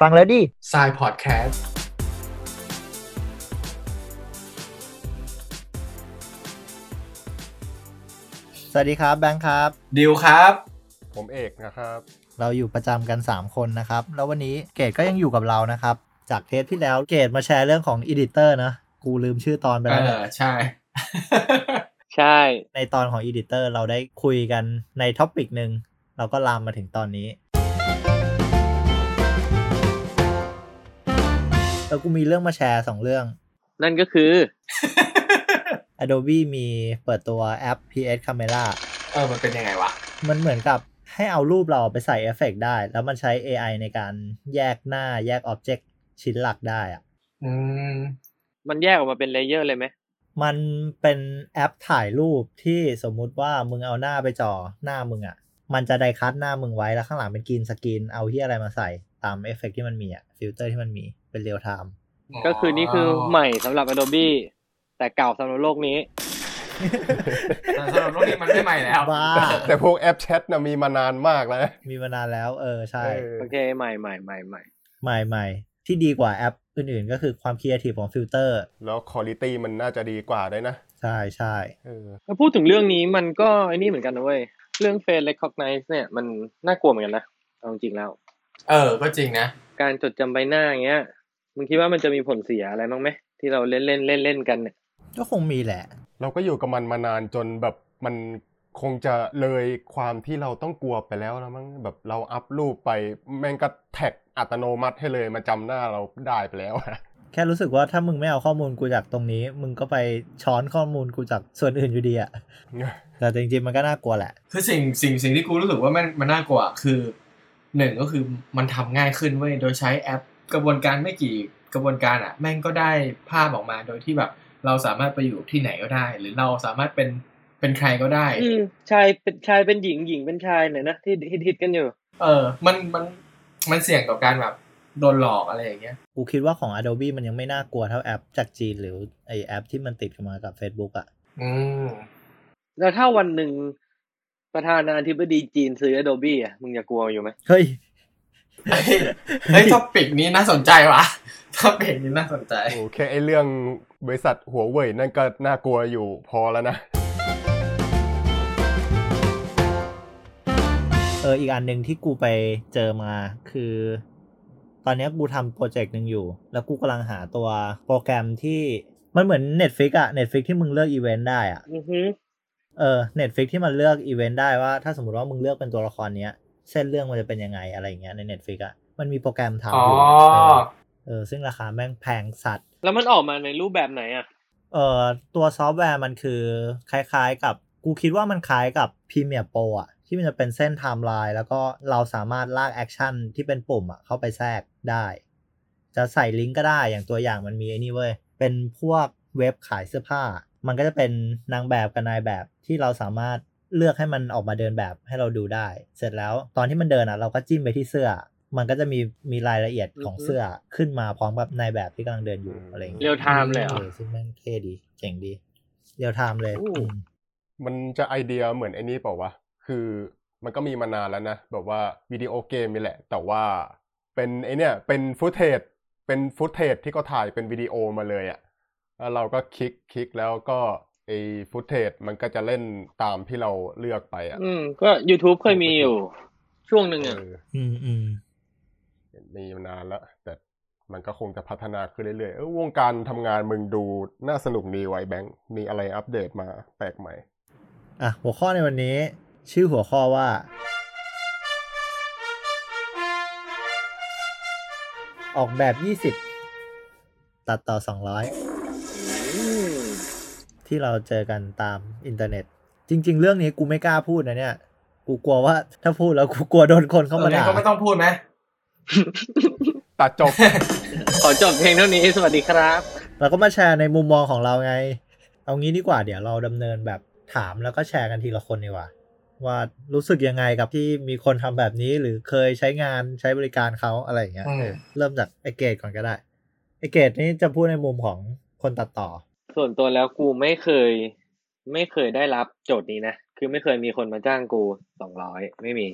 ฟังแล้วดีไซน์สวัสดีครับแบงค์ครับ ดิวครับ ผมเอกนะครับ เราอยู่ประจำกัน 3 คนนะครับ แล้ววันนี้เกดก็ยังอยู่กับเรานะครับ จากเทปที่แล้วเกดมาแชร์เรื่องของ editor นะ กูลืมชื่อตอนไปเอแล้วเนี่ยอใช่ ใช่ ในตอนของ editor เราได้คุยกันใน topic หนึ่งเราก็ลามมาถึงตอนนี้ แล้วกูมีเรื่องมาแชร์2เรื่อง นั่นก็คือ Adobe มีเปิดตัวแอป PS Camera เออ มันเป็นยังไงวะ มันเหมือนกับให้เอารูปเราไปใส่เอฟเฟกต์ได้ แล้วมันใช้ AI ในการแยกหน้าแยก object ชิ้นหลักได้อะอืม มันแยกออกมาเป็น layer เลยไหม มันเป็นแอปถ่ายรูปที่สมมุติว่ามึงเอาหน้าไปจ่อหน้ามึงอะ่ะ มันจะ die-cut หน้ามึงไว้แล้วข้างหลังเป็น green screen เอาที่อะไรมาใส่ ตามเอฟเฟกต์ที่มันมีอะ่ะฟิลเตอร์ที่มันมีเป็น real-time ก็คือนี่คือใหม่สำหรับ Adobe แต่เก่าสำหรับโลกนี้แต่สำหรับโลกนี้มันไม่ใหม่แล้วบ้าแต่พวกแอปแชทนะมีมานานมากแล้ว มีมานานแล้ว เออใช่เออโอเคใหม่ใหม่ใหม่ใหม่ใหม่ใหม่ที่ดีกว่าแอปอื่นๆ ก็คือความครีเอทีฟของฟิลเตอร์ แล้วคุณภาพมันน่าจะดีกว่าด้วยนะ ใช่ใช่เออถ้าพูดถึงเรื่องนี้มันก็ไอ้นี่เหมือนกันนะเว้ย เรื่อง Face Recognize เนี่ยมันน่ากลัวเหมือนกันนะ เอาจริงๆแล้ว เออ ก็จริงนะ การจดจำใบหน้าอย่างเงี้ยมึงคิดว่ามันจะมีผลเสียอะไรบ้างไหมที่เราเล่นเล่นเล่นเล่นกันเนี่ยก็คงมีแหละ เราก็อยู่กับมันมานานจนแบบมันคงจะเลยความที่เราต้องกลัวไปแล้วนะมั้งแบบเราอัพรูปไปแม่งก็แท็กอัตโนมัติให้เลยมาจำหน้าเราได้ไปแล้วอะแค่รู้สึกว่าถ้ามึงไม่เอาข้อมูลกูจากตรงนี้ มึงก็ไปช้อนข้อมูลกูจากส่วนอื่นอยู่ดีอะแต่จริงๆมันก็น่ากลัวแหละ คือสิ่งสิ่งสิ่งที่กูรู้สึกว่ามันมันน่ากลัวคือ หนึ่งก็คือมันทำง่ายขึ้นเว้ยโดยใช้แอปกระบวนการไม่กี่กระบวนการอะแม่งก็ได้ภาพออกมาโดยที่แบบ เราสามารถไปอยู่ที่ไหนก็ได้ หรือเราสามารถเป็นเป็นใครก็ได้อืมชายเป็นชายเป็นหญิงหญิงเป็นชายเนี่ยนะที่ฮิตฮิตกันอยู่ เออ มันมันมันเสี่ยงต่อการแบบโดนหลอกอะไรอย่างเงี้ยกูคิดว่าของ Adobe มันยังไม่น่ากลัวเท่าแอปจากจีนหรือไอแอปที่มันติดกันมากับ Facebook อะอืมแล้วถ้าวันหนึ่ง ประธานาธิบดีจีนซื้อ Adobe อะมึงจะกลัวอยู่ไหมเฮ้ยเฮ้ยเฮ้ย topic นี้น่าสนใจว่ะ topic นี้น่าสนใจโอ้แค่ไอเรื่องบริษัทหัวเว่ยนั่นก็น่ากลัวอยู่พอแล้วนะเอออีกอันหนึ่งที่กูไปเจอมาคือ ตอนเนี้ยกูทำโปรเจกต์หนึ่งอยู่ แล้วกูกำลังหาตัวโปรแกรมที่มันเหมือน Netflix อะ Netflix ที่มึงเลือกอีเวนต์ได้อะ อือฮึเออ Netflix ที่มันเลือกอีเวนต์ได้ว่าถ้าสมมติว่ามึงเลือกเป็นตัวละครเนี้ยเส้นเรื่องมันจะเป็นยังไงอะไรอย่างเงี้ยใน Netflix อะมันมีโปรแกรมทำอ๋ออยู่เออเออซึ่งราคาแม่งแพงสัตว์ แล้วมันออกมาในรูปแบบไหนอะเอ่อตัวซอฟต์แวร์มันคือคล้ายๆกับกูคิดว่ามันคล้ายกับ Premiere Pro อะที่มันจะเป็นเส้นไทม์ไลน์แล้วก็เราสามารถลาก action ที่เป็นปุ่มอะเข้าไปแทรกได้ จะใส่ลิงก์ก็ได้อย่างตัวอย่างมันมีไอ้นี่เว้ยเป็นพวกเว็บขายเสื้อผ้า มันก็จะเป็นนางแบบกับนายแบบที่เราสามารถเลือกให้มันออกมาเดินแบบให้เราดูได้ เสร็จแล้วตอนที่มันเดินอะ เราก็จิ้มไปที่เสื้อ มันก็จะมีมีรายละเอียดของเสื้อขึ้นมาพร้อมกับนายแบบที่กำลังเดินอยู่อะไรอย่างเงี้ย real-time เลยเหรอเออซึ่งแม่งเท่ดีเจ๋งดี real-time เลยอู้อืมมันจะไอเดียเหมือนไอ้นี่เปล่าวะ คือมันก็มีมานานแล้วนะ แบบว่าวิดีโอเกมนี่แหละ แต่ว่าเป็นไอเนี่ยเป็น footage เป็น footage ที่เขาถ่ายเป็นวิดีโอมาเลยอะ่ะ แล้วเราก็คลิกคลิกแล้วก็ไอ footage มันก็จะเล่นตามที่เราเลือกไปอะ่ะ อืม ก็ YouTube เคยมีอยู่ ช่วงหนึ่งเออะออืมอืมมีมานานแล้ว แต่มันก็คงจะพัฒนาขึ้นเรื่อยๆเออวงการทำงานมึงดูน่าสนุกดีไว้แบงค์มีอะไรอัปเดตมาแปลกใหม่ อะ หัวข้อในวันนี้ ชื่อหัวข้อว่า ออกแบบ 20 ตัดต่ออืม200 ที่เราเจอกันตามอินเทอร์เน็ต จริง ๆ เรื่องนี้กูไม่กล้าพูดนะเนี่ย กูกลัวว่าถ้าพูดแล้วกูกลัวโดนคนเข้าเอมาองั้นด่าก็ไม่ต้องพูดไหมตัดจบ ขอจบเพลงเท่านี้สวัสดีครับ เราก็มาแชร์ในมุมมองของเราไง เอางี้ดีกว่าเดี๋ยวเราดำเนินแบบถามแล้วก็แชร์กันทีละคนดีกว่า ว่ารู้สึกยังไงกับที่มีคนทำแบบนี้หรือเคยใช้งานใช้บริการเขาอะไรอย่างเงี้ยอืมเริ่มจากไอเกตก่อนก็ได้ไอเกตนี่จะพูดในมุมของ คนตัดต่อ ส่วนตัวแล้วกูไม่เคย ไม่เคยได้รับโจทย์นี้นะคือไม่เคยมีคนมาจ้างกูสองร้อยไม่มี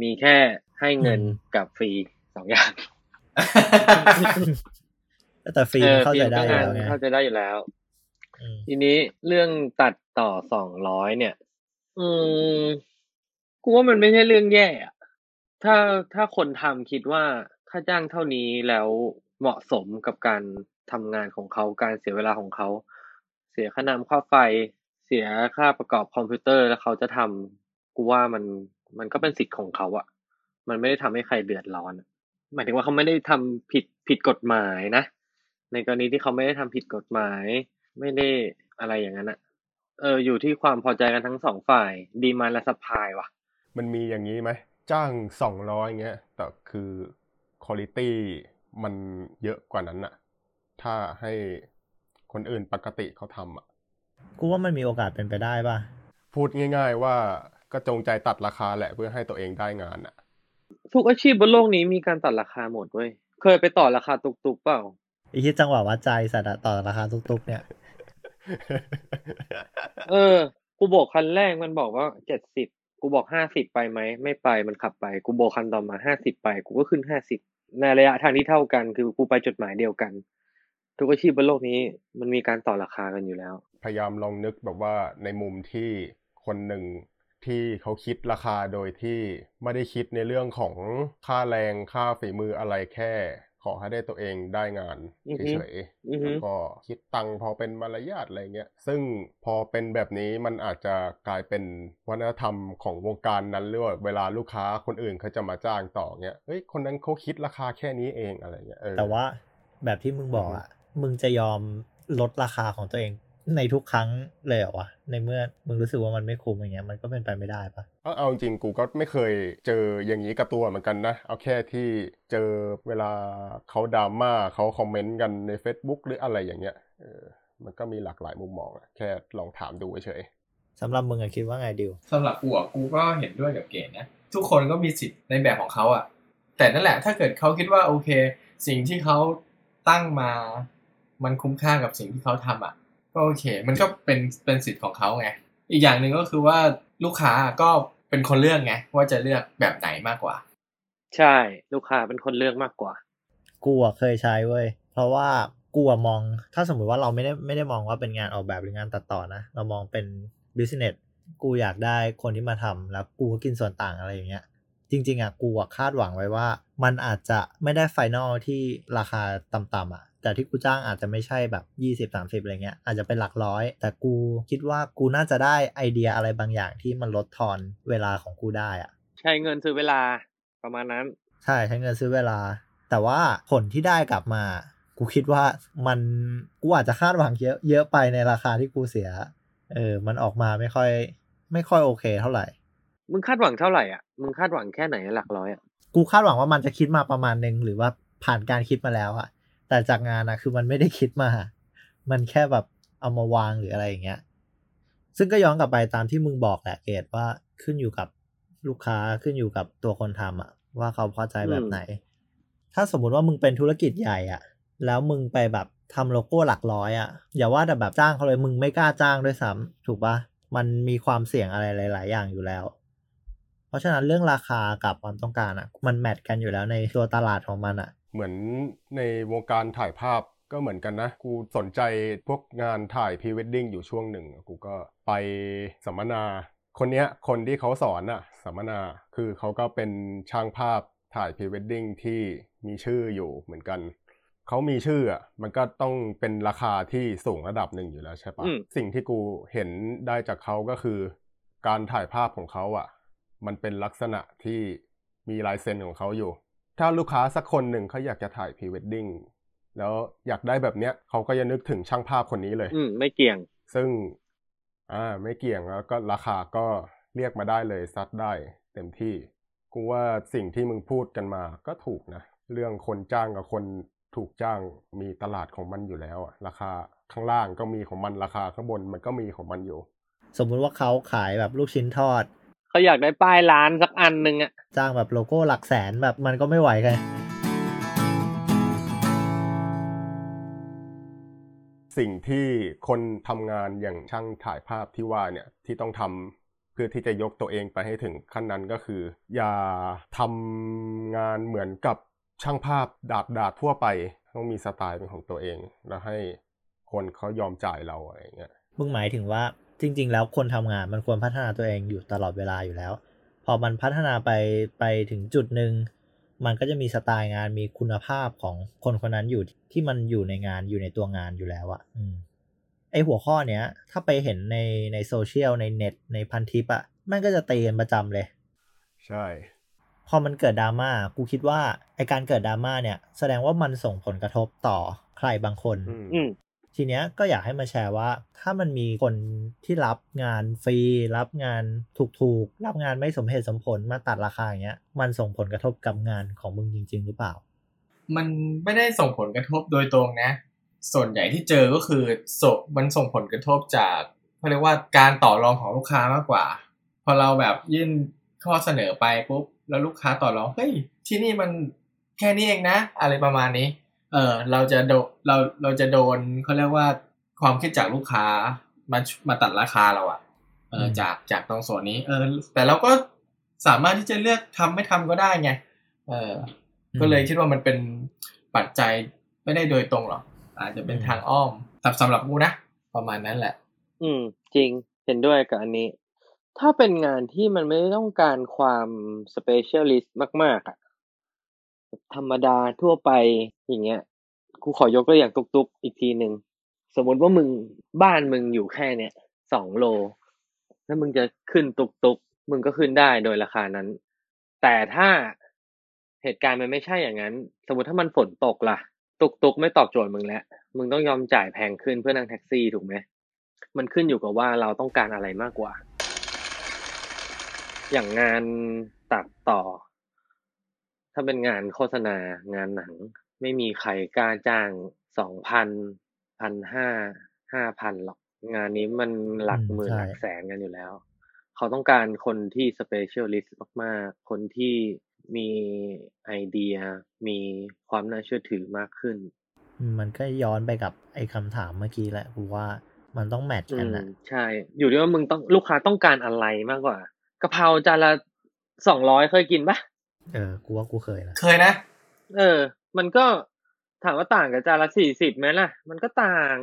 มีแค่ให้เงินอืมกับฟรีสองอย่างแต่ฟิล์มเข้าใจได้อยู่แล้วไงเข้าใจได้อยู่แล้วอืมทีนี้เรื่องตัดต่อสองร้อยเนี่ย อืมกูว่ามันไม่ใช่เรื่องแย่อะถ้าถ้าคนทำคิดว่าค่าจ้างเท่านี้แล้วเหมาะสมกับการ ทำงานของเขาการเสียเวลาของเขา เสียค่าน้ำค่าไฟ เสียค่าประกอบคอมพิวเตอร์แล้วเขาจะทำกูว่ามันมันก็เป็นสิทธิ์ของเขาอะมันไม่ได้ทำให้ใครเดือดร้อน หมายถึงว่าเขาไม่ได้ทำผิดผิดกฎหมายนะ ในกรณีที่เขาไม่ได้ทำผิดกฎหมาย ไม่ได้อะไรอย่างนั้นอะเอออยู่ที่ความพอใจกันทั้งสองฝ่ายดีมาและสปายว่ะ มันมีอย่างนี้ไหมจ้างสองร้อยเงี้ยแต่คือคุณภาพมันเยอะกว่านั้นอะ ถ้าให้คนอื่นปกติเขาทำอะกูว่ามันมีโอกาสเป็นไปได้ป่ะ พูดง่าย ๆ ว่าก็จงใจตัดราคาแหละเพื่อให้ตัวเองได้งานอะทุกอาชีพบนโลกนี้มีการตัดราคาหมดเว้ย เคยไปต่อราคาตุกๆเปล่าไอ้ที่จังหวะวัดใจสัตว์อะต่อราคาตุกๆเนี่ย เออ กูโบกคันแรกมันบอกว่าเจ็ดสิบกูบอกห้าสิบไปไหม ไม่ไปมันขับไป กูโบกคันต่อมาห้าสิบไป กูก็ขึ้นห้าสิบในระยะทางที่เท่ากัน คือกูไปจุดหมายเดียวกัน ทุกอาชีพบนโลกนี้มันมีการต่อราคากันอยู่แล้ว พยายามลองนึกแบบว่าในมุมที่คนหนึ่งที่เขาคิดราคาโดยที่ไม่ได้คิดในเรื่องของค่าแรงค่าฝีมืออะไรแค่ ขอให้ได้ตัวเองได้งานอือฮึเฉยอือๆฮึแล้วก็คิดตังค์พอเป็นมารยาทอะไรเงี้ยซึ่งพอเป็นแบบนี้มันอาจจะกลายเป็นวัฒนธรรมของวงการนั้นหรือว่าเวลาลูกค้าคนอื่นเขาจะมาจ้างต่อเงี้ยเฮ้ยคนนั้นเขาคิดราคาแค่นี้เองอะไรเงี้ยเออแต่ว่าแบบที่มึงบอกอะ มึงจะยอมลดราคาของตัวเองในทุกครั้งเลยเหรอวะในเมื่อมึงรู้สึกว่ามันไม่คุ้มอย่างเงี้ยมันก็เป็นไปไม่ได้ปะเอาเอาจริงๆกูก็ไม่เคยเจออย่างนี้กับตัวเหมือนกันนะ เอาแค่ที่เจอเวลาเขาดราม่าเขาคอมเมนต์กันใน Facebook หรืออะไรอย่างเงี้ยเออมันก็มีหลากหลายมุมมองอะแค่ลองถามดูเฉยสำหรับมึงอะคิดว่าไงดิวสำหรับกูอะกูก็เห็นด้วยกับเกณฑ์นะ ทุกคนก็มีสิทธิ์ในแบบของเขาอะแต่นั่นแหละถ้าเกิดเขาคิดว่าโอเค สิ่งที่เขาตั้งมา มันคุ้มค่ากับสิ่งที่เขาทำอะก็โอเค มันก็เป็นเป็นสิทธิ์ของเขาไงอีกอย่างหนึ่งก็คือว่าลูกค้าก็เป็นคนเลือกไงว่าจะเลือกแบบไหนมากกว่า ใช่ลูกค้าเป็นคนเลือกมากกว่า กูอะเคยใช้เว้ยเพราะว่ากูอะมอง ถ้าสมมุติว่าเราไม่ได้ไม่ได้มองว่าเป็นงานออกแบบหรืองานตัดต่อนะเรามองเป็น business กูอยากได้คนที่มาทำแล้วกูก็กินส่วนต่างอะไรอย่างเงี้ย จริง ๆอะกูอะคาดหวังไว้ว่า มันอาจจะไม่ได้ final ที่ราคาต่ำๆอะ แต่ที่กูจ้างอาจจะไม่ใช่แบบยี่สิบสามสิบอะไรเงี้ย อาจจะเป็นหลักร้อย แต่กูคิดว่ากูน่าจะได้ไอเดียอะไรบางอย่างที่มันลดทอนเวลาของกูได้อะใช้เงินซื้อเวลาประมาณนั้น ใช่ใช้เงินซื้อเวลา แต่ว่าผลที่ได้กลับมา กูคิดว่ามันกูอาจจะคาดหวังเยอะเยอะไปในราคาที่กูเสีย เออ มันออกมาไม่ค่อย ไม่ค่อยโอเคเท่าไหร่ มึงคาดหวังเท่าไหร่อะ มึงคาดหวังแค่ไหนหลักร้อยอะ กูคาดหวังว่ามันจะคิดมาประมาณนึงหรือว่าผ่านการคิดมาแล้วอะ แต่จากงานอะคือมันไม่ได้คิดมา มันแค่แบบเอามาวางหรืออะไรอย่างเงี้ย ซึ่งก็ย้อนกลับไปตามที่มึงบอกแหละเกดว่าขึ้นอยู่กับลูกค้าขึ้นอยู่กับตัวคนทำอะว่าเขาพอใจแบบไหน ถ้าสมมุติว่ามึงเป็นธุรกิจใหญ่อะแล้วมึงไปแบบทำโลโก้หลักร้อยอะอย่าว่าแต่แบบจ้างเขาเลยมึงไม่กล้าจ้างด้วยซ้ำถูกปะมันมีความเสี่ยงอะไรหลาย ๆ อย่างอยู่แล้ว เพราะฉะนั้นเรื่องราคากับความต้องการอะมันแมทกันอยู่แล้วในตัวตลาดของมันอะๆ เหมือนในวงการถ่ายภาพก็เหมือนกันนะ กูสนใจพวกงานถ่ายพรีเวดดิ้งอยู่ช่วงหนึ่ง กูก็ไปสัมมนา คนเนี้ยคนที่เขาสอนอะสัมมนาคือเขาก็เป็นช่างภาพถ่ายพรีเวดดิ้งที่มีชื่ออยู่เหมือนกันเขามีชื่ออะมันก็ต้องเป็นราคาที่สูงระดับหนึ่งอยู่แล้วใช่ปะอืมสิ่งที่กูเห็นได้จากเขาก็คือ การถ่ายภาพของเขาอะมันเป็นลักษณะที่มีลายเซ็นของเขาอยู่ ถ้าลูกค้าสักคนหนึ่งเขาอยากจะถ่ายพรีเวดดิ้งแล้วอยากได้แบบเนี้ยเขาก็จะนึกถึงช่างภาพคนนี้เลย อืมไม่เกี่ยง ซึ่ง อ่า ไม่เกี่ยงแล้วก็ราคาก็เรียกมาได้เลยซัดได้เต็มที่ กูว่าสิ่งที่มึงพูดกันมาก็ถูกนะ เรื่องคนจ้างกับคนถูกจ้างมีตลาดของมันอยู่แล้วอะราคาข้างล่างก็มีของมันราคาข้างบนมันก็มีของมันอยู่ สมมุติว่าเขาขายแบบลูกชิ้นทอด เขาอยากได้ป้ายร้านสักอันหนึ่งอะจ้างแบบโลโก้หลักแสนแบบมันก็ไม่ไหวกันสิ่งที่คนทำงานอย่างช่างถ่ายภาพที่ว่าเนี่ยที่ต้องทำเพื่อที่จะยกตัวเองไปให้ถึงขั้นนั้นก็คือ อย่าทำงานเหมือนกับช่างภาพดาดดาดทั่วไป ต้องมีสไตล์เป็นของตัวเอง แล้วให้คนเขายอมจ่ายเราอะไรเงี้ยมึงหมายถึงว่า จริง ๆ แล้วคนทำงานมันควรพัฒนาตัวเองอยู่ตลอดเวลาอยู่แล้ว พอมันพัฒนาไปไปถึงจุดหนึ่งมันก็จะมีสไตล์งานมีคุณภาพของคนคนนั้นอยู่ที่มันอยู่ในงานอยู่ในตัวงานอยู่แล้วอะอืมไอหัวข้อเนี้ย ถ้าไปเห็นในในโซเชียลในเน็ตในพันทิปอะมันก็จะตีกันประจำเลย ใช่ พอมันเกิดดราม่ากูคิดว่าไอการเกิดดราม่าเนี่ย แสดงว่ามันส่งผลกระทบต่อใครบางคนอืมอืม ทีเนี้ยก็อยากให้มาแชร์ว่า ถ้ามันมีคนที่รับงานฟรี รับงานถูกๆ รับงานไม่สมเหตุสมผลมาตัดราคาอย่างเงี้ย มันส่งผลกระทบกับงานของมึงจริง ๆ หรือเปล่า มันไม่ได้ส่งผลกระทบโดยตรงนะ ส่วนใหญ่ที่เจอก็คือสมันส่งผลกระทบจากเขาเรียกว่าการต่อรองของลูกค้ามากกว่า พอเราแบบยื่นข้อเสนอไปปุ๊บแล้วลูกค้าต่อรองเฮ้ยที่นี่มันแค่นี้เองนะ อะไรประมาณนี้ เออเราจะโดเราเราจะโดนเขาเรียกว่าความคิดจากลูกค้ามามาตัดราคาเราอะเอออืมจากจากตรงส่วนนี้ เออ แต่เราก็สามารถที่จะเลือกทำไม่ทำก็ได้ไงเออ ก็เลยคิดว่ามันเป็นปัจจัยไม่ได้โดยตรงหรอกอาจจะเป็นอืมทางอ้อมสำสำหรับกูนะประมาณนั้นแหละ อืม จริงเห็นด้วยกับอันนี้ ถ้าเป็นงานที่มันไม่ได้ต้องการความ specialist มาก ๆอะแบบ ธรรมดาทั่วไปอย่างเงี้ยกูขอยกตัวอย่างตุกๆอีกทีหนึ่งสมมติว่ามึงบ้านมึงอยู่แค่เนี้ยสองโล แล้วมึงจะขึ้นตุกๆมึงก็ขึ้นได้โดยราคานั้น แต่ถ้าเหตุการณ์มันไม่ใช่อย่างนั้น สมมติถ้ามันฝนตกล่ะ ตุกๆไม่ตอบโจทย์มึงแล้วมึงต้องยอมจ่ายแพงขึ้นเพื่อนั่งแท็กซี่ถูกไหมมันขึ้นอยู่กับว่าเราต้องการอะไรมากกว่า อย่างงานตัดต่อ ถ้าเป็นงานโฆษณางานหนัง ไม่มีใครกล้าจ้างสองพันพันห้าห้าพันหรอก งานนี้มันหลักอืมหมื่นใช่หลักแสนกันอยู่แล้ว เขาต้องการคนที่ specialist มากๆ คนที่มีไอเดีย มีความน่าเชื่อถือมากขึ้น มันก็ย้อนไปกับไอ้คำถามเมื่อกี้แหละกูว่ามันต้อง match อืม กันนะใช่ อยู่ที่ว่ามึงต้องลูกค้าต้องการอะไรมากกว่า กะเพราจานละสองร้อยเคยกินปะ เออ กูว่ากูเคยนะเคยนะ เออ มันก็ถามว่าต่างกับจานละสี่สิบไหมล่ะ มันก็ต่าง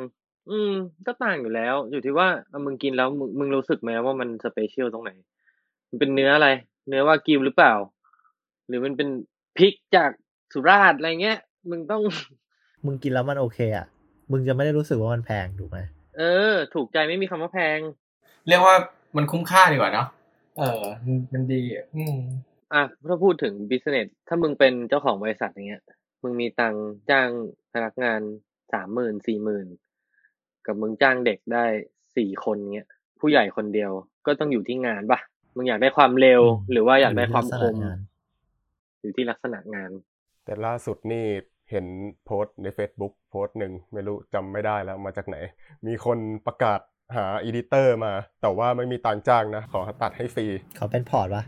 อืม ก็ต่างอยู่แล้ว อยู่ที่ว่าเอามึงกินแล้วมึงมึงรู้สึกไหมว่ามัน special ตรงไหน มันเป็นเนื้ออะไร เนื้อวากิวหรือเปล่า หรือมันเป็นพริกจากสุราษฎร์อะไรเงี้ย มึงต้อง มึงกินแล้วมันโอเคอะ มึงจะไม่ได้รู้สึกว่ามันแพงถูกไหมเออ ถูกใจไม่มีคำว่าแพง เรียกว่ามันคุ้มค่าดีกว่าเนาะ เออ มันมันดีอะอืม อะถ้าพูดถึง business ถ้ามึงเป็นเจ้าของบริษัทอย่างเงี้ย มึงมีตังค์จ้างพนักงานสามหมื่นสี่หมื่นกับมึงจ้างเด็กได้สี่คนเงี้ยผู้ใหญ่คนเดียวก็ต้องอยู่ที่งานปะมึงอยากได้ความเร็ว หรือว่าอยากได้ความคมอยู่ที่ลักษณะงานอยู่ที่ลักษณะงานแต่ล่าสุดนี่เห็นโพสต์ใน Facebook โพสต์หนึ่งไม่รู้จำไม่ได้แล้วมาจากไหน มีคนประกาศ หา editor มา แต่ว่าไม่มีตังค์จ้างนะ ขอตัดให้ฟรีเขาเป็น port ปะ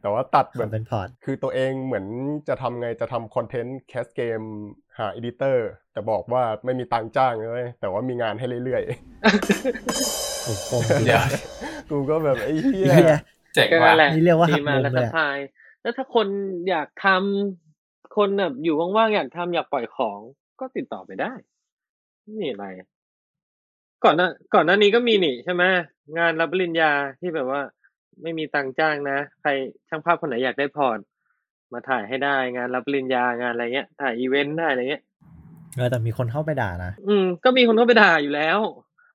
แต่ว่าตัดเหมืเขาอนเป็น port คือตัวเองเหมือนจะทำไงจะทำคอนเทนต์ cast เกมหา editor แต่บอกว่าไม่มีตังค์จ้างเลย แต่ว่ามีงานให้เรื่อยโอ้โหเดี๋ยวๆกูก็แบบไอ้เหี้เหี้ยยเจ๋งก็ว่ะนั่นแหละนี่เรียกว่าหัดีกมามุมและเลยสอะพายแล้วถ้าคนอยากทำคนแบบอยู่ว่างๆอยากทำอยากปล่อยของก็ติดต่อไปได้ไม่มีอะไร ก่อนหน้าก่อนหน้านี้ก็มีนี่ใช่ไหมงานรับปริญญาที่แบบว่า ไม่มีตังค์จ้างนะ ใครช่างภาพคนไหนอยากได้พอร์ตมาถ่ายให้ได้งานรับปริญญางานอะไรเงี้ย ถ่ายอีเวนต์ได้อะไรเงี้ยเออแต่มีคนเข้าไปด่านะอืมันก็มีคนเข้าไปด่าอยู่แล้ว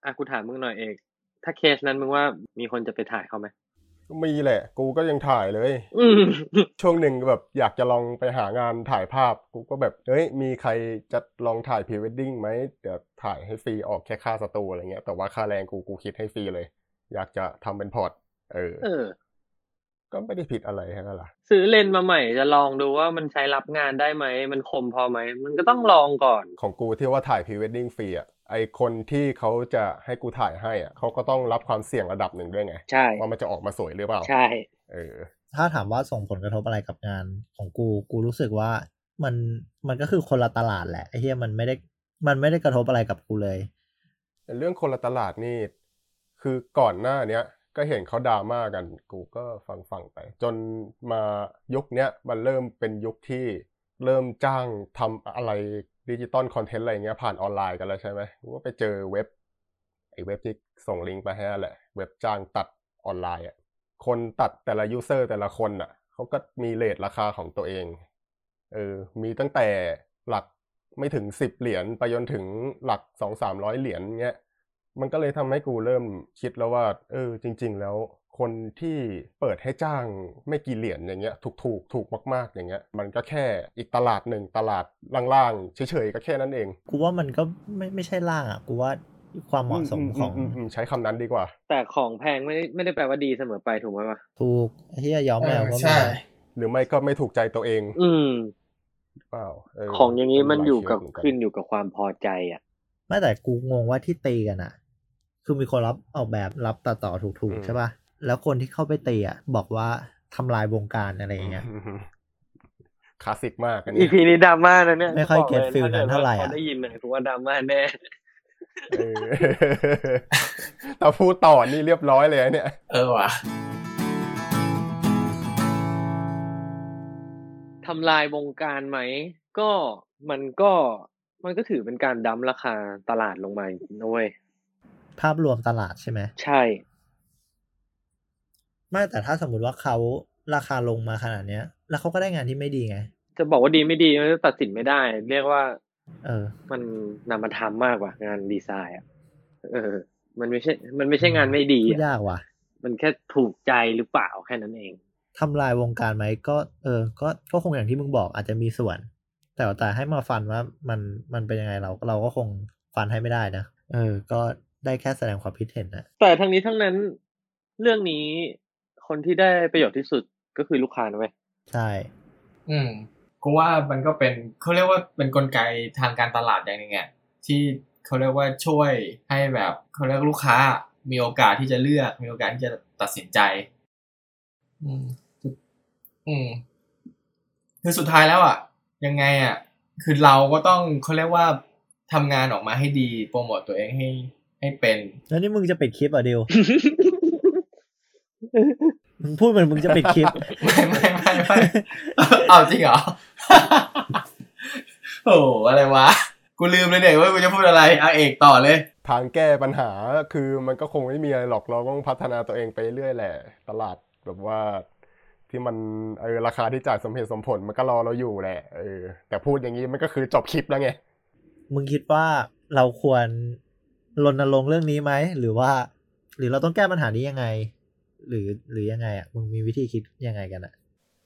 อะกูถามมึงหน่อยเอก ถ้าเคสนั้นมึงว่ามีคนจะไปถ่ายเขาไหม มีแหละ กูก็ยังถ่ายเลย อืมช่วงหนึ่งแบบอยากจะลองไปหางานถ่ายภาพ กูก็แบบ เฮ้ย มีใครจะลองถ่ายพรีเวดดิ้งไหมเดี๋ยวถ่ายให้ฟรีออกแค่ค่าสตูอะไรเงี้ย แต่ว่าค่าแรงกูกูคิดให้ฟรีเลย อยากจะทำเป็น port เออ เออ ก็ไม่ได้ผิดอะไรแค่นั้นล่ะ ซื้อเลนส์มาใหม่จะลองดูว่ามันใช้รับงานได้ไหม มันคมพอไหม มันก็ต้องลองก่อน ของกูที่ว่าถ่ายพรีเวดดิ้งฟรีอะ ไอคนที่เขาจะให้กูถ่ายให้อะเขาก็ต้องรับความเสี่ยงระดับหนึ่งด้วยไง ใช่ ว่ามันจะออกมาสวยหรือเปล่า ใช่ เออ ถ้าถามว่าส่งผลกระทบอะไรกับงานของกู กูรู้สึกว่ามันมันก็คือคนละตลาดแหละไอ้เหี้ยมันไม่ได้มันไม่ได้กระทบอะไรกับกูเลย เรื่องคนละตลาดนี่ คือก่อนหน้าเนี้ยก็เห็นเขาดราม่ากัน กูก็ฟังฟังไป จนมายุคเนี้ยมันเริ่มเป็นยุคที่เริ่มจ้างทำอะไร digital content อะไรเงี้ยผ่านออนไลน์กันแล้วใช่ไหมก็ไปเจอเว็บไอ้เว็บที่ส่งลิงก์ไปให้แหละ เว็บจ้างตัดออนไลน์อะคนตัดแต่ละ user แต่ละคนอะเขาก็มี rate ราคาของตัวเองเออมีตั้งแต่หลักไม่ถึงสิบเหรียญไปจนถึงหลักสองสามร้อยเหรียญเงี้ยมันก็เลยทำให้กูเริ่มคิดแล้วว่า เออ จริง ๆ แล้ว คนที่เปิดให้จ้างไม่กี่เหรียญอย่างเงี้ยถูกถูกถูกมากๆอย่างเงี้ยมันก็แค่อีกตลาดหนึ่งตลาดล่างๆเฉยๆก็แค่นั้นเอง กูว่ามันก็ไม่ไม่ใช่ล่างอะกูว่าความเหมาะสมของมมใช้คำนั้นดีกว่า แต่ของแพงไม่ได้ไม่ได้แปลว่าดีเสมอไปถูกไหมวะถูกไอ้ที่ย้อมแมวก็ใช่มีหรือไม่ก็ไม่ถูกใจตัวเอง อืมเปล่าเของอย่างนี้มันอยู่กับหลาเคสเหมืขึ้นอยู่กับความพอใจอะไม่แต่กูงงว่าที่ตีกันอะ คือมีคนรับออกแบบรับตัดต่อถูกๆใช่ป่ะ แล้วคนที่เข้าไปตีอะบอกว่าทำลายวงการอะไรอย่างเงี้ยอืมคลาสสิกมากอันอีนี้พีนี้ดราม่านะเนี่ยไม่ค่อยบลเก็ตฟีลนั้นเท่าไหร่อะถ้ได้ยินเนี่ยถือว่าดราม่าแน่เออแต่พูดต่อนี่เรียบร้อยเลยเนี่ย เออว่ะทำลายวงการไหม ก็มันก็มันก็ถือเป็นการดั้มราคาตลาดลงมานะเว้ยภาพรวมตลาดใช่ไหม ใช่ ไม่แต่ถ้าสมมุติว่าเขาราคาลงมาขนาดเนี้ย แล้วเขาก็ได้งานที่ไม่ดีไง จะบอกว่าดีไม่ดีมันก็ตัดสินไม่ได้ เรียกว่า เออ มันนำมาทำมากกว่างานดีไซน์อะเออ มันไม่ใช่ มันไม่ใช่งานไม่ดีพูดอะยากว่ะ มันแค่ถูกใจหรือเปล่าแค่นั้นเองทำลายวงการไหมก็เออ ก็ก็คงอย่างที่มึงบอกอาจจะมีส่วน แต่ว่าแต่ให้มาฟันว่ามันมันเป็นยังไงเราเราก็คงฟันให้ไม่ได้นะเออ ก็ได้แค่แสดงความคิดเห็นนะแต่ทั้งนี้ทั้งนั้นเรื่องนี้ คนที่ได้ประโยชน์ที่สุดก็คือลูกค้านะเว้ยใช่ อืมกูว่ามันก็เป็นเขาเรียกว่าเป็นกลไกทางการตลาดอย่างหนึ่งอะที่เขาเรียกว่าช่วยให้แบบเขาเรียกลูกค้ามีโอกาสที่จะเลือกมีโอกาสที่จะตัดสินใจ อืม อืมคือสุดท้ายแล้วอะ ยังไงอะ คือเราก็ต้องเขาเรียกว่าทำงานออกมาให้ดีโปรโมตตัวเองให้ให้เป็น แล้วนี่มึงจะปิดคลิปเหรอะดิว มึงพูดเหมือนมึงจะปิดคลิป ไม่ไม่ไม่ไม่เอาจริงเหรอ โอ้โหอะไรวะ กูลืมเลยเนี่ยว่ากูจะพูดอะไรเอาเอกต่อเลย ทางแก้ปัญหาคือมันก็คงไม่มีอะไรหรอกเราต้องพัฒนาตัวเองไปเรื่อยแหละ ตลาดแบบว่าที่มันเออราคาที่จ่ายสมเหตุสมผลมันก็รอเราอยู่แหละเออแต่พูดอย่างนี้มันก็คือจบคลิปแล้วไง มึงคิดว่าเราควรรณรงค์เรื่องนี้ไหมหรือว่า หรือเราต้องแก้ปัญหานี้ยังไง หรือหรือยังไงอะมึงมีวิธีคิดยังไงกันอะ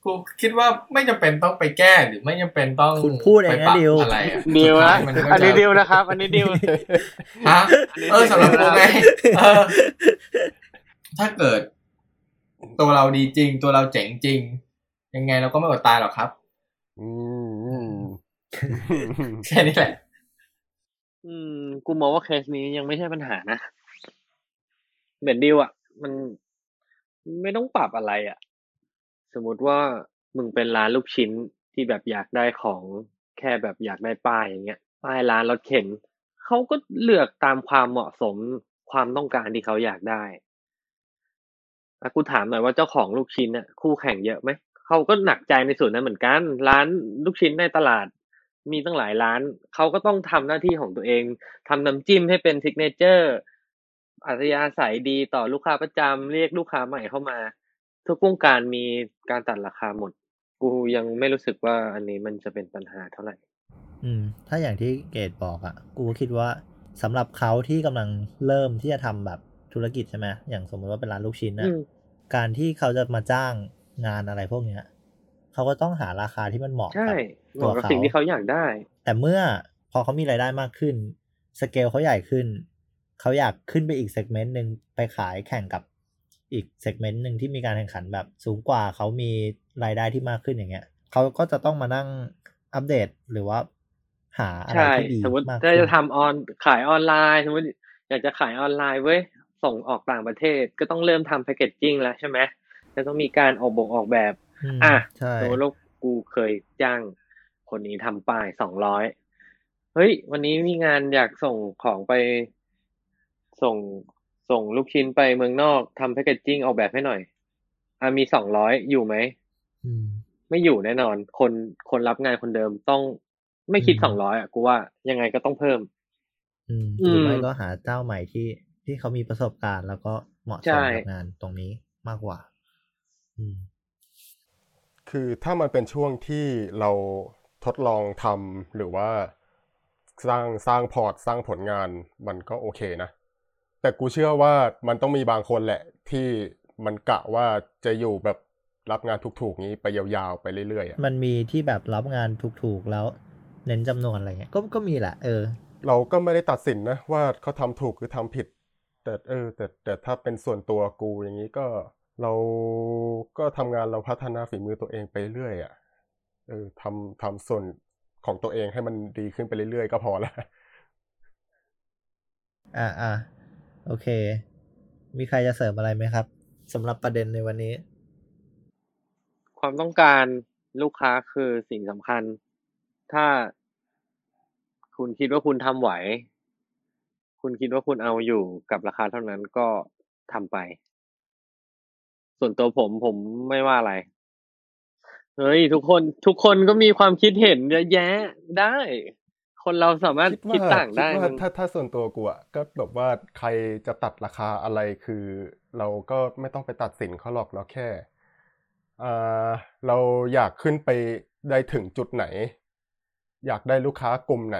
กูคิดว่าไม่จำเป็นต้องไปแก้หรือไม่จำเป็นต้องคุณพูดเองนะไปปรับดิวอะไรอะดิวสุนะท้ายมัก็อันนี้จะดิวนะครับ อันนี้ดิวฮะอันนี้เออสำหรับกูไงดิวนะเออถ้าเกิด ตัวเราดีจริง ตัวเราเจ๋งจริง ยังไงเราก็ไม่อดตายหรอกครับอืมอืมแค่นี้แหละ อืม กูมองว่าเคสนี้ยังไม่ใช่ปัญหานะเหมือนดิวอะ มัน ไม่ต้องปรับอะไรอะ สมมติว่ามึงเป็นร้านลูกชิ้นที่แบบอยากได้ของแค่แบบอยากได้ป้ายอย่างเงี้ยป้ายร้านรถเข็นเขาก็เลือกตามความเหมาะสมความต้องการที่เขาอยากได้อะกูถามหน่อยว่าเจ้าของลูกชิ้นน่ะคู่แข่งเยอะไหมเขาก็หนักใจในส่วนนั้นเหมือนกัน ร้านลูกชิ้นในตลาด มีตั้งหลายร้านเขาก็ต้องทำหน้าที่ของตัวเองทำน้ำจิ้มให้เป็นซิกเนเจอร์ อัธยาศัยดีต่อลูกค้าประจำ เรียกลูกค้าใหม่เข้ามา ทุกวงการมีการตัดราคาหมด กูยังไม่รู้สึกว่าอันนี้มันจะเป็นปัญหาเท่าไหร่ อืม ถ้าอย่างที่เกดบอกอะ่ะ กูก็คิดว่าสำหรับเขาที่กำลังเริ่มที่จะทำแบบธุรกิจใช่ไหมอย่างสมมติว่าเป็นร้านลูกชิ้นนะอืมการที่เขาจะมาจ้างงานอะไรพวกเนี้ยเขาก็ต้องหาราคาที่มันเหมาะใช่กับเหตัวมาะกับเขาสิ่งที่เขาอยากได้ แต่เมื่อพอเขามีรายได้มากขึ้น สเกลเขาใหญ่ขึ้น เขาอยากขึ้นไปอีก segment หนึ่งไปขายแข่งกับอีก segment หนึ่งที่มีการแข่งขันแบบสูงกว่าเขามีรายได้ที่มากขึ้นอย่างเงี้ยเขาก็จะต้องมานั่งอัปเดตหรือว่าหาอะไรใช้ที่ดีสมมติมากถ้าขึ้นจะทำออนขายออนไลน์ สมมติอยากจะขายออนไลน์เว้ยส่งออกต่างประเทศก็ต้องเริ่มทำ packaging แล้วใช่ไหมจะต้องมีการออกบกออกแบบมอะใช่สมมติว่ากูเคยจ้างคนนี้ทำป้ายสองร้อยเฮ้ย วันนี้มีงานอยากส่งของไป ส่งส่งลูกชิ้นไปเมืองนอกทำแพคเกจจิ้งออกแบบให้หน่อยอะมีสองร้อยอยู่ไหมอืมไม่อยู่แน่นอน คนคนรับงานคนเดิมต้องไม่คิดสองร้อยอะกูว่ายังไงก็ต้องเพิ่มอืมอืหมรือไม่ก็หาเจ้าใหม่ที่ที่เขามีประสบการณ์ แล้วก็เหมาะสใช่มกับงานตรงนี้มากกว่าอืมคือถ้ามันเป็นช่วงที่เราทดลองทำหรือว่าสร้างสร้างพอร์ตสร้างผลงานมันก็โอเคนะ แต่กูเชื่อว่ามันต้องมีบางคนแหละ ที่มันกะว่าจะอยู่แบบรับงานถูกๆนี้ไปยาวๆไปเรื่อยๆอะมันมีที่แบบรับงานถูกๆแล้ว เน้นจำนวนอะไรเงี้ยก็ก็มีแหละเออ เราก็ไม่ได้ตัดสินนะว่าเขาทำถูกหรือทำผิด แต่เออ แต่แต่ถ้าเป็นส่วนตัวกูอย่างนี้ก็เราก็ทำงานเราพัฒนาฝีมือตัวเองไปเรื่อยอะเออทำทำส่วนของตัวเองให้มันดีขึ้นไปเรื่อยๆ ก็พอแล้วอ่าอ่า โอเค มีใครจะเสริมอะไรไหมครับสำหรับประเด็นในวันนี้ ความต้องการลูกค้าคือสิ่งสำคัญ ถ้าคุณคิดว่าคุณทำไหว คุณคิดว่าคุณเอาอยู่กับราคาเท่านั้นก็ทำไป ส่วนตัวผมผมไม่ว่าอะไร เฮ้ย ทุกคนทุกคนก็มีความคิดเห็นเยอะแยะได้ คนเราสามารถคิดต่างได้คิดมัว่านถ้าถ้าส่วนตัวกูอะก็แบบว่าใครจะตัดราคาอะไรคือ เราก็ไม่ต้องไปตัดสินเขาหรอกเราแค่อ่าเราอยากขึ้นไปได้ถึงจุดไหน อยากได้ลูกค้ากลุ่มไหน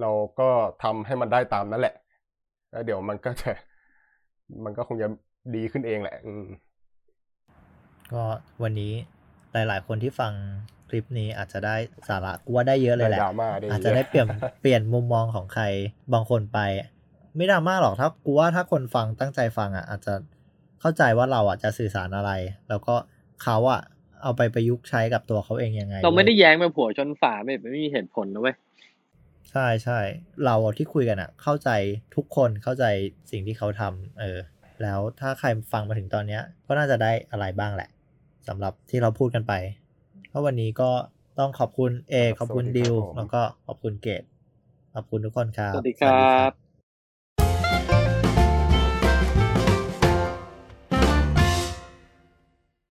เราก็ทำให้มันได้ตามนั้นแหละแล้วเดี๋ยวมันก็จะมันก็คงจะดีขึ้นเองแหละอืมก็วันนี้หลาย ๆ คนที่ฟัง คลิปนี้อาจจะได้สาระกูว่าได้เยอะเลยแหละได้ดราม่าได้เยอะอาจจะได้เปลี่ยนเปลี่ยนมุมมองของใครบางคนไป ไม่ดราม่าหรอกถ้ากูว่าถ้าคนฟังตั้งใจฟังอะอาจจะเข้าใจว่าเราอะจะสื่อสารอะไร แล้วก็เขาอะเอาไปประยุกต์ใช้กับตัวเขาเองยังไง เราไม่ได้ว้ยแย้งมาผัวชนฝาไม่ไม่มีเหตุผลนะเว้ยใช่ใช่เราที่คุยกันอะ เข้าใจทุกคนเข้าใจสิ่งที่เขาทำเออ แล้วถ้าใครฟังมาถึงตอนเนี้ย ก็น่าจะได้อะไรบ้างแหละสำหรับที่เราพูดกันไป เพราะวันนี้ก็ต้องขอบคุณเอครับขอบคุณสวัสดีดิวครับผมแล้วก็ขอบคุณเกตขอบคุณทุกคนครับ สวัสดีครับ